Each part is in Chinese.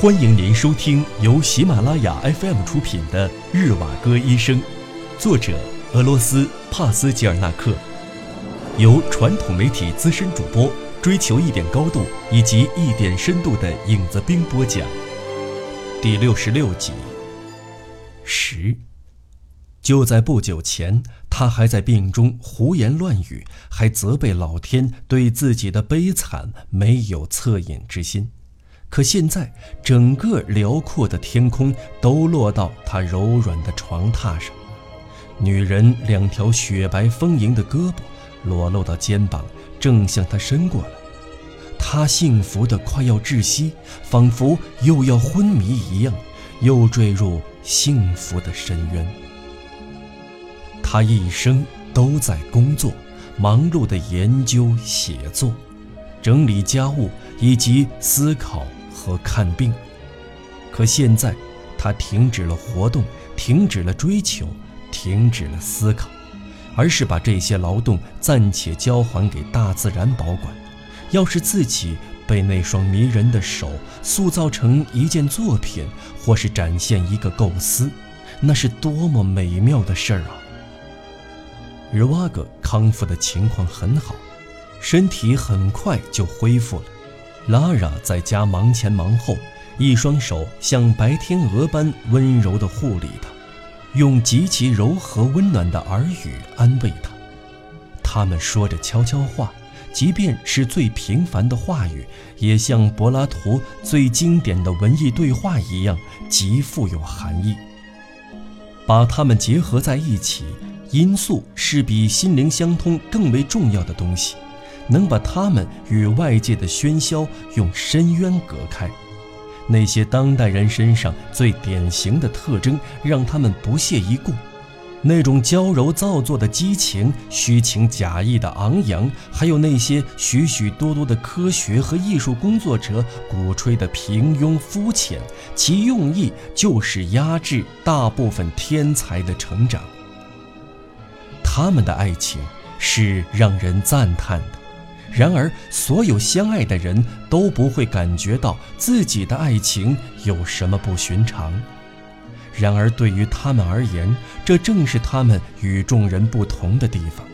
欢迎您收听由喜马拉雅 FM 出品的《日瓦戈医生》，作者俄罗斯帕斯吉尔纳克，由传统媒体资深主播追求一点高度以及一点深度的影子兵播讲。第六十六集。十，就在不久前，他还在病中胡言乱语，还责备老天对自己的悲惨没有恻隐之心。可现在，整个辽阔的天空都落到他柔软的床榻上，女人两条雪白丰盈的胳膊裸露到肩膀，正向他伸过来。他幸福的快要窒息，仿佛又要昏迷一样，又坠入幸福的深渊。他一生都在工作，忙碌的研究、写作、整理家务以及思考。和看病，可现在，他停止了活动，停止了追求，停止了思考，而是把这些劳动暂且交还给大自然保管。要是自己被那双迷人的手塑造成一件作品，或是展现一个构思，那是多么美妙的事儿啊！日瓦格康复的情况很好，身体很快就恢复了。拉拉在家忙前忙后，一双手像白天鹅般温柔地护理他，用极其柔和温暖的耳语安慰他。他们说着悄悄话，即便是最平凡的话语，也像柏拉图最经典的文艺对话一样，极富有含义。把它们结合在一起，因素是比心灵相通更为重要的东西。能把他们与外界的喧嚣用深渊隔开，那些当代人身上最典型的特征，让他们不屑一顾。那种娇柔造作的激情、虚情假意的昂扬，还有那些许许多多的科学和艺术工作者鼓吹的平庸肤浅，其用意就是压制大部分天才的成长。他们的爱情是让人赞叹的。然而，所有相爱的人都不会感觉到自己的爱情有什么不寻常。然而，对于他们而言，这正是他们与众人不同的地方。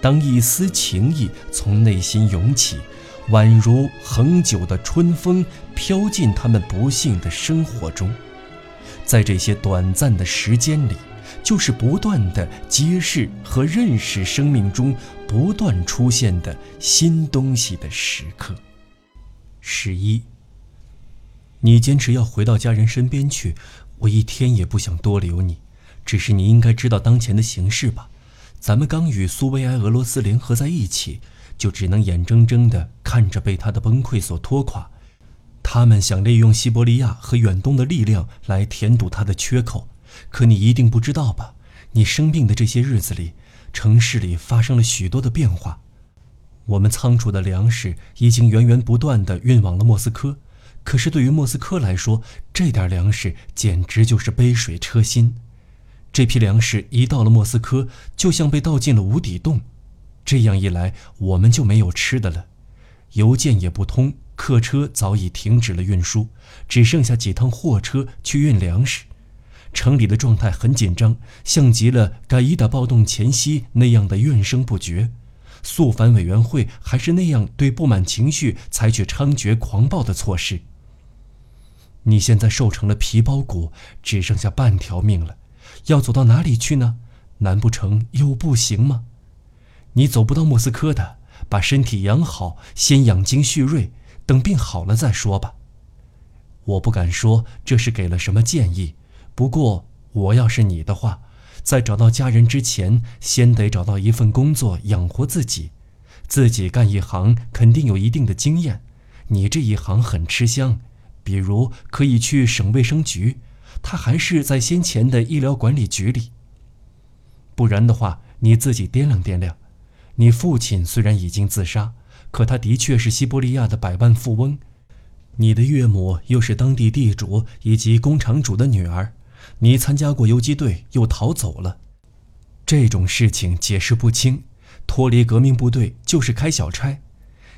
当一丝情意从内心涌起，宛如恒久的春风飘进他们不幸的生活中，在这些短暂的时间里。就是不断的揭示和认识生命中不断出现的新东西的时刻。十一，你坚持要回到家人身边去，我一天也不想多留你。只是你应该知道当前的形势吧？咱们刚与苏维埃俄罗斯联合在一起，就只能眼睁睁地看着被他的崩溃所拖垮。他们想利用西伯利亚和远东的力量来填堵他的缺口。可你一定不知道吧？你生病的这些日子里，城市里发生了许多的变化。我们仓储的粮食已经源源不断地运往了莫斯科，可是对于莫斯科来说，这点粮食简直就是杯水车薪。这批粮食一到了莫斯科，就像被倒进了无底洞。这样一来，我们就没有吃的了，邮件也不通，客车早已停止了运输，只剩下几趟货车去运粮食。城里的状态很紧张，像极了盖伊达暴动前夕那样的怨声不绝。肃反委员会还是那样对不满情绪采取猖獗狂暴的措施。你现在瘦成了皮包骨，只剩下半条命了，要走到哪里去呢？难不成又不行吗？你走不到莫斯科的，把身体养好，先养精蓄锐，等病好了再说吧。我不敢说这是给了什么建议。不过，我要是你的话，在找到家人之前，先得找到一份工作养活自己。自己干一行，肯定有一定的经验。你这一行很吃香，比如可以去省卫生局，他还是在先前的医疗管理局里。不然的话，你自己掂量掂量。你父亲虽然已经自杀，可他的确是西伯利亚的百万富翁。你的岳母又是当地地主以及工厂主的女儿。你参加过游击队，又逃走了，这种事情解释不清。脱离革命部队就是开小差，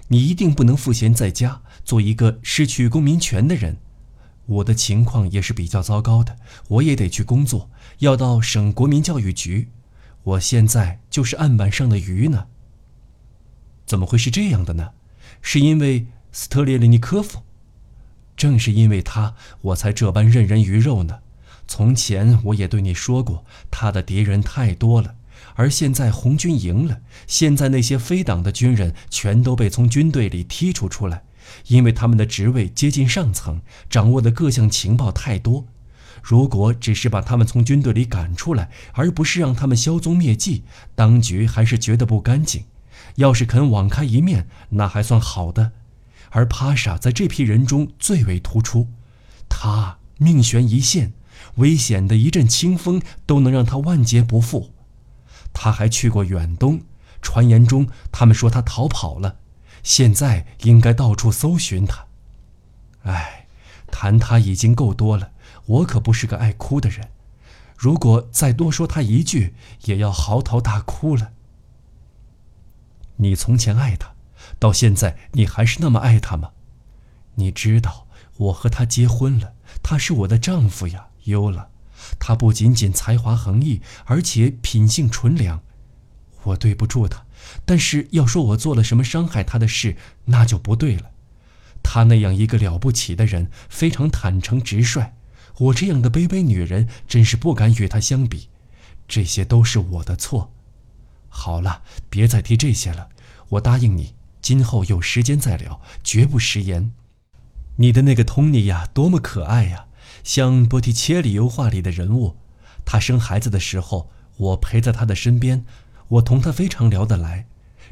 你一定不能赋闲在家，做一个失去公民权的人。我的情况也是比较糟糕的，我也得去工作，要到省国民教育局。我现在就是案板上的鱼呢。怎么会是这样的呢？是因为斯特列利尼科夫？正是因为他，我才这般任人鱼肉呢。从前我也对你说过，他的敌人太多了。而现在红军赢了，现在那些非党的军人全都被从军队里剔除出来，因为他们的职位接近上层，掌握的各项情报太多。如果只是把他们从军队里赶出来，而不是让他们销踪灭迹，当局还是觉得不干净。要是肯网开一面，那还算好的。而帕莎在这批人中最为突出，他命悬一线，危险的一阵清风都能让他万劫不复。他还去过远东，传言中他们说他逃跑了，现在应该到处搜寻他。唉，谈他已经够多了，我可不是个爱哭的人，如果再多说他一句，也要嚎啕大哭了。你从前爱他，到现在你还是那么爱他吗？你知道我和他结婚了，他是我的丈夫呀，优了。他不仅仅才华横溢，而且品性纯良。我对不住他，但是要说我做了什么伤害他的事，那就不对了。他那样一个了不起的人，非常坦诚直率。我这样的卑微女人，真是不敢与他相比。这些都是我的错。好了，别再提这些了。我答应你，今后有时间再聊，绝不食言。你的那个托尼呀，多么可爱呀！像波提切利油画里的人物，他生孩子的时候，我陪在他的身边，我同他非常聊得来。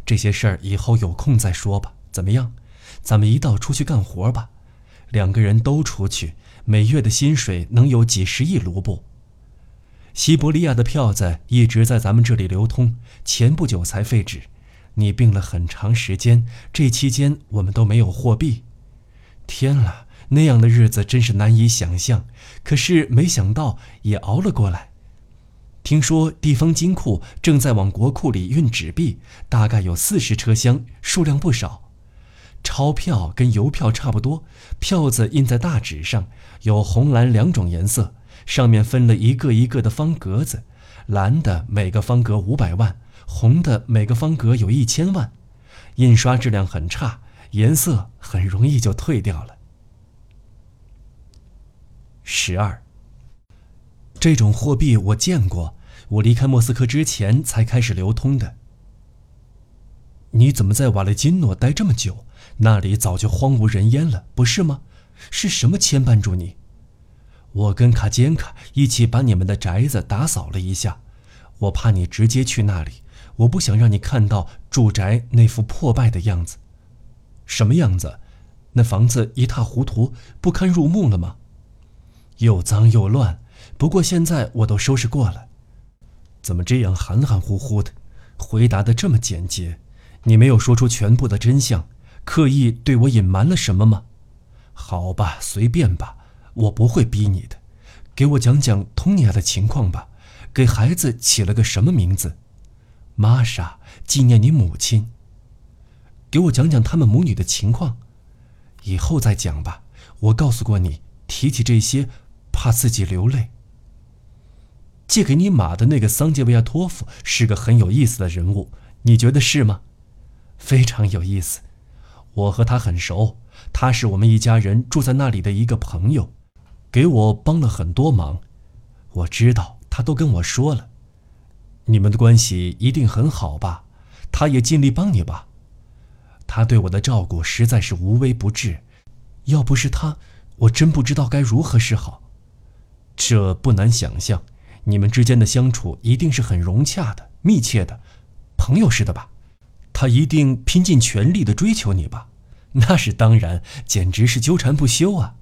这些事儿以后有空再说吧。怎么样？咱们一道出去干活吧。两个人都出去，每月的薪水能有几十亿卢布。西伯利亚的票子一直在咱们这里流通，前不久才废止。你病了很长时间，这期间我们都没有货币。天了！那样的日子真是难以想象，可是没想到也熬了过来。听说地方金库正在往国库里运纸币，大概有四十车厢，数量不少。钞票跟邮票差不多，票子印在大纸上，有红蓝两种颜色，上面分了一个一个的方格子，蓝的每个方格五百万，红的每个方格有一千万。印刷质量很差，颜色很容易就褪掉了。十二。这种货币我见过，我离开莫斯科之前才开始流通的。你怎么在瓦雷金诺待这么久？那里早就荒无人烟了，不是吗？是什么牵绊住你？我跟卡坚卡一起把你们的宅子打扫了一下，我怕你直接去那里，我不想让你看到住宅那副破败的样子。什么样子？那房子一塌糊涂，不堪入目了吗？又脏又乱，不过现在我都收拾过了。怎么这样含含糊糊的？回答的这么简洁，你没有说出全部的真相，刻意对我隐瞒了什么吗？好吧，随便吧，我不会逼你的。给我讲讲托尼亚的情况吧，给孩子起了个什么名字？玛莎，纪念你母亲。给我讲讲他们母女的情况，以后再讲吧。我告诉过你，提起这些。怕自己流泪。借给你马的那个桑杰维亚托夫是个很有意思的人物，你觉得是吗？非常有意思，我和他很熟，他是我们一家人住在那里的一个朋友，给我帮了很多忙。我知道他都跟我说了，你们的关系一定很好吧？他也尽力帮你吧？他对我的照顾实在是无微不至，要不是他，我真不知道该如何是好。这不难想象，你们之间的相处一定是很融洽的、密切的，朋友似的吧？他一定拼尽全力的追求你吧？那是当然，简直是纠缠不休啊！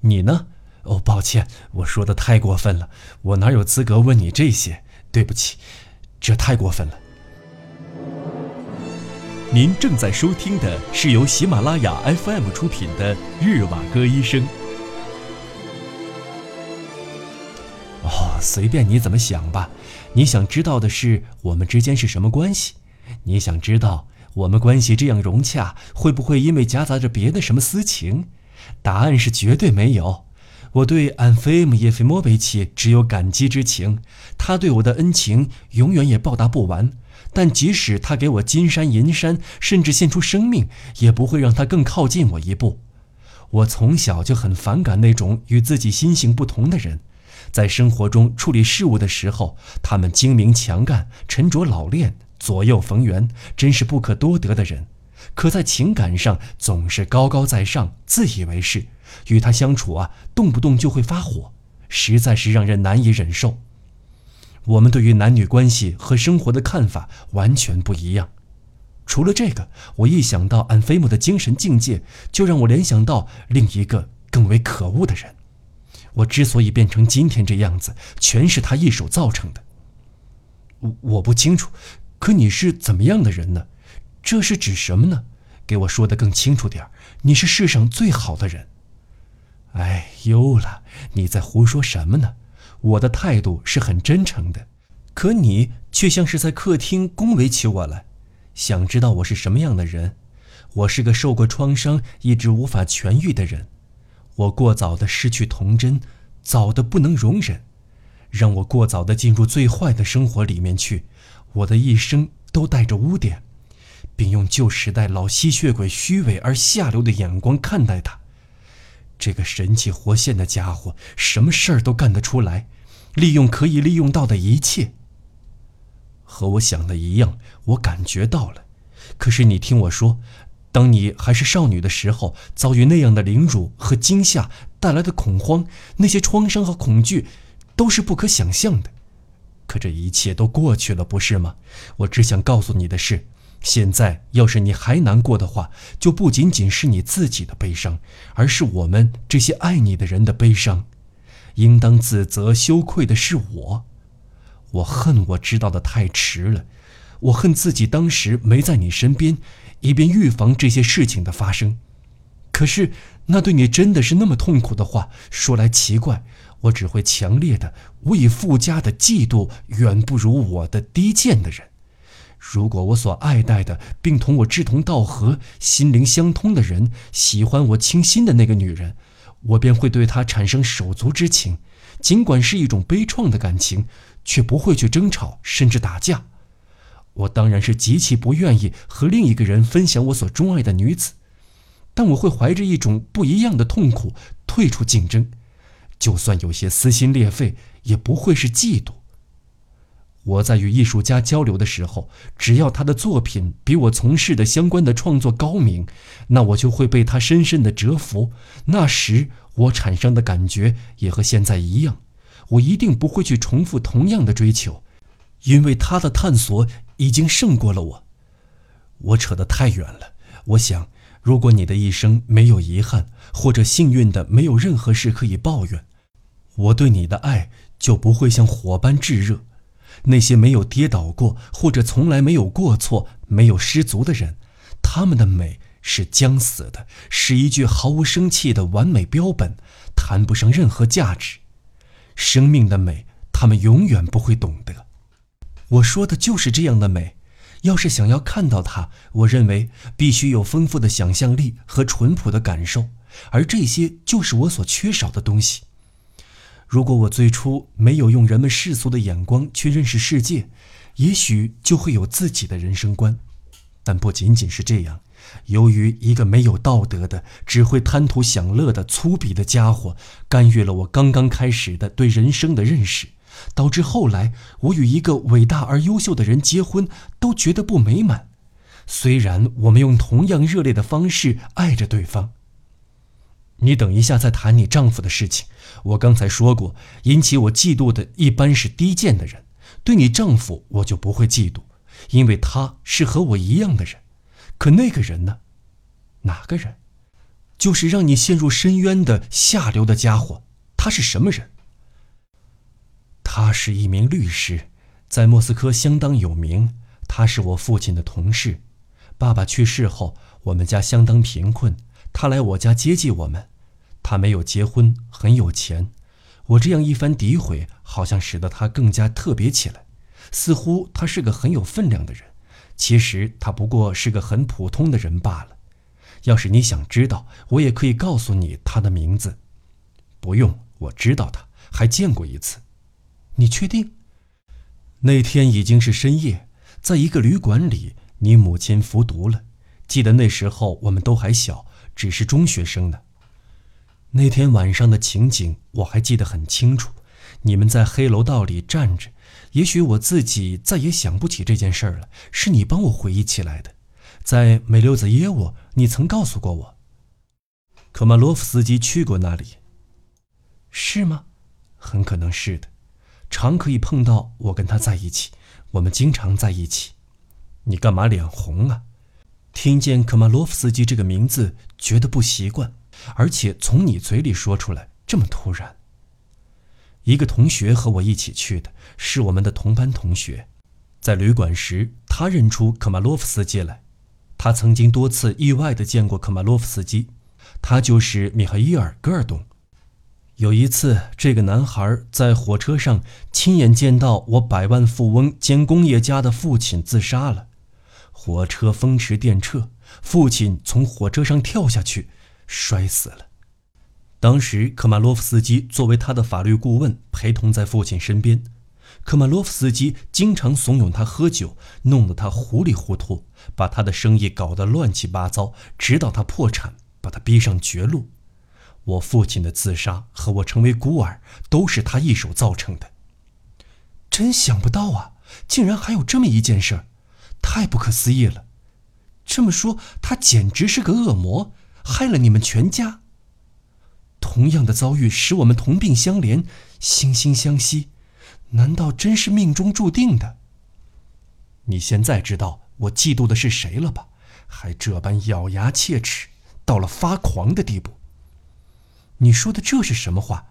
你呢？哦，抱歉，我说的太过分了，我哪有资格问你这些？对不起，这太过分了。您正在收听的是由喜马拉雅 FM 出品的《日瓦戈医生》。哦随便你怎么想吧，你想知道的是我们之间是什么关系？你想知道我们关系这样融洽，会不会因为夹杂着别的什么私情？答案是绝对没有。我对安菲姆叶菲莫维奇只有感激之情，他对我的恩情永远也报答不完。但即使他给我金山银山，甚至献出生命，也不会让他更靠近我一步。我从小就很反感那种与自己心性不同的人，在生活中处理事务的时候，他们精明强干、沉着老练、左右逢源，真是不可多得的人。可在情感上总是高高在上、自以为是，与他相处啊，动不动就会发火，实在是让人难以忍受。我们对于男女关系和生活的看法完全不一样。除了这个，我一想到安菲姆的精神境界，就让我联想到另一个更为可恶的人。我之所以变成今天这样子，全是他一手造成的。我我不清楚，可你是怎么样的人呢？这是指什么呢？给我说的更清楚点。你是世上最好的人。哎，优了，你在胡说什么呢？我的态度是很真诚的，可你却像是在客厅恭维起我来。想知道我是什么样的人？我是个受过创伤、一直无法痊愈的人。我过早的失去童真，早的不能容忍，让我过早的进入最坏的生活里面去。我的一生都带着污点，并用旧时代老吸血鬼虚伪而下流的眼光看待他。这个神气活现的家伙，什么事儿都干得出来，利用可以利用到的一切。和我想的一样，我感觉到了。可是你听我说，当你还是少女的时候，遭遇那样的凌辱和惊吓带来的恐慌，那些创伤和恐惧，都是不可想象的。可这一切都过去了，不是吗？我只想告诉你的是，现在要是你还难过的话，就不仅仅是你自己的悲伤，而是我们这些爱你的人的悲伤。应当自责羞愧的是我。我恨我知道的太迟了，我恨自己当时没在你身边，以便预防这些事情的发生。可是那对你真的是那么痛苦的话，说来奇怪，我只会强烈的、无以复加的嫉妒远不如我的低贱的人。如果我所爱戴的，并同我志同道合、心灵相通的人喜欢我倾心的那个女人，我便会对她产生手足之情，尽管是一种悲怆的感情。却不会去争吵，甚至打架。我当然是极其不愿意和另一个人分享我所钟爱的女子，但我会怀着一种不一样的痛苦退出竞争，就算有些撕心裂肺，也不会是嫉妒。我在与艺术家交流的时候，只要他的作品比我从事的相关的创作高明，那我就会被他深深的折服。那时我产生的感觉也和现在一样。我一定不会去重复同样的追求，因为他的探索已经胜过了我。我扯得太远了。我想，如果你的一生没有遗憾，或者幸运的没有任何事可以抱怨，我对你的爱就不会像火般炙热。那些没有跌倒过，或者从来没有过错、没有失足的人，他们的美是将死的，是一具毫无生气的完美标本，谈不上任何价值。生命的美，他们永远不会懂得。我说的就是这样的美。要是想要看到它，我认为必须有丰富的想象力和淳朴的感受，而这些就是我所缺少的东西。如果我最初没有用人们世俗的眼光去认识世界，也许就会有自己的人生观。但不仅仅是这样。由于一个没有道德的、只会贪图享乐的粗鄙的家伙干预了我刚刚开始的对人生的认识，导致后来我与一个伟大而优秀的人结婚都觉得不美满。虽然我们用同样热烈的方式爱着对方。你等一下再谈你丈夫的事情。我刚才说过，引起我嫉妒的一般是低贱的人，对你丈夫我就不会嫉妒，因为他是和我一样的人。可那个人呢？哪个人？就是让你陷入深渊的下流的家伙。他是什么人？他是一名律师，在莫斯科相当有名。他是我父亲的同事。爸爸去世后，我们家相当贫困。他来我家接济我们。他没有结婚，很有钱。我这样一番诋毁，好像使得他更加特别起来，似乎他是个很有分量的人。其实他不过是个很普通的人罢了。要是你想知道，我也可以告诉你他的名字。不用，我知道他，还见过一次。你确定？那天已经是深夜，在一个旅馆里，你母亲服毒了。记得那时候我们都还小，只是中学生呢。那天晚上的情景我还记得很清楚。你们在黑楼道里站着，也许我自己再也想不起这件事儿了，是你帮我回忆起来的。在美溜子耶沃，你曾告诉过我，科马洛夫斯基去过那里，是吗？很可能是的，常可以碰到我跟他在一起，我们经常在一起。你干嘛脸红啊？听见科马洛夫斯基这个名字，觉得不习惯，而且从你嘴里说出来这么突然。一个同学和我一起去的，是我们的同班同学，在旅馆时，他认出科马洛夫斯基来。他曾经多次意外地见过科马洛夫斯基，他就是米哈伊尔·戈尔东。有一次，这个男孩在火车上亲眼见到我百万富翁兼工业家的父亲自杀了。火车风驰电掣，父亲从火车上跳下去，摔死了。当时，科马洛夫斯基作为他的法律顾问，陪同在父亲身边。科马洛夫斯基经常怂恿他喝酒，弄得他糊里糊涂，把他的生意搞得乱七八糟，直到他破产，把他逼上绝路。我父亲的自杀和我成为孤儿，都是他一手造成的。真想不到啊，竟然还有这么一件事儿，太不可思议了。这么说，他简直是个恶魔，害了你们全家。同样的遭遇使我们同病相怜，惺惺相惜。难道真是命中注定的？你现在知道我嫉妒的是谁了吧？还这般咬牙切齿，到了发狂的地步。你说的这是什么话？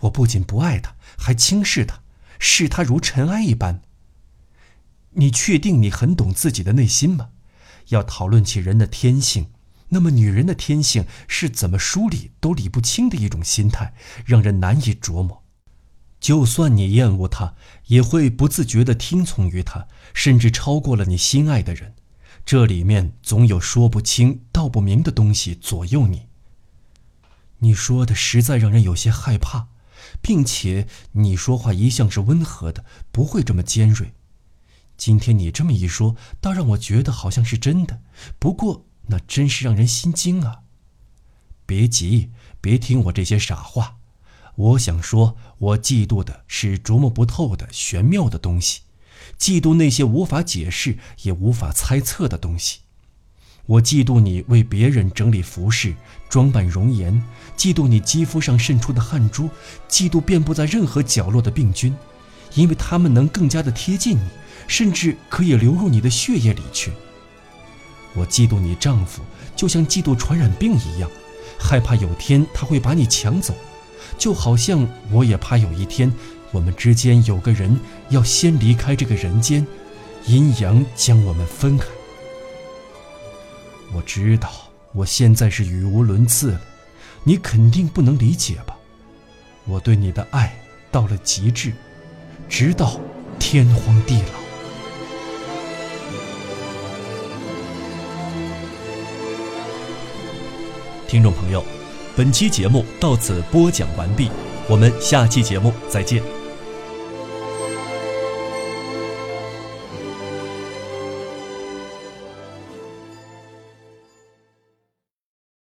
我不仅不爱他，还轻视他，视他如尘埃一般。你确定你很懂自己的内心吗？要讨论起人的天性，那么女人的天性是怎么梳理都理不清的一种心态，让人难以琢磨。就算你厌恶他，也会不自觉地听从于他，甚至超过了你心爱的人。这里面总有说不清道不明的东西左右你。你说的实在让人有些害怕，并且你说话一向是温和的，不会这么尖锐。今天你这么一说，倒让我觉得好像是真的。不过那真是让人心惊啊！别急，别听我这些傻话。我想说，我嫉妒的是琢磨不透的玄妙的东西，嫉妒那些无法解释也无法猜测的东西。我嫉妒你为别人整理服饰、装扮容颜，嫉妒你肌肤上渗出的汗珠，嫉妒遍布在任何角落的病菌，因为他们能更加的贴近你，甚至可以流入你的血液里去。我嫉妒你丈夫，就像嫉妒传染病一样，害怕有天他会把你抢走。就好像我也怕有一天，我们之间有个人要先离开这个人间，阴阳将我们分开。我知道我现在是语无伦次了，你肯定不能理解吧？我对你的爱到了极致，直到天荒地老。听众朋友。本期节目到此播讲完毕，我们下期节目再见。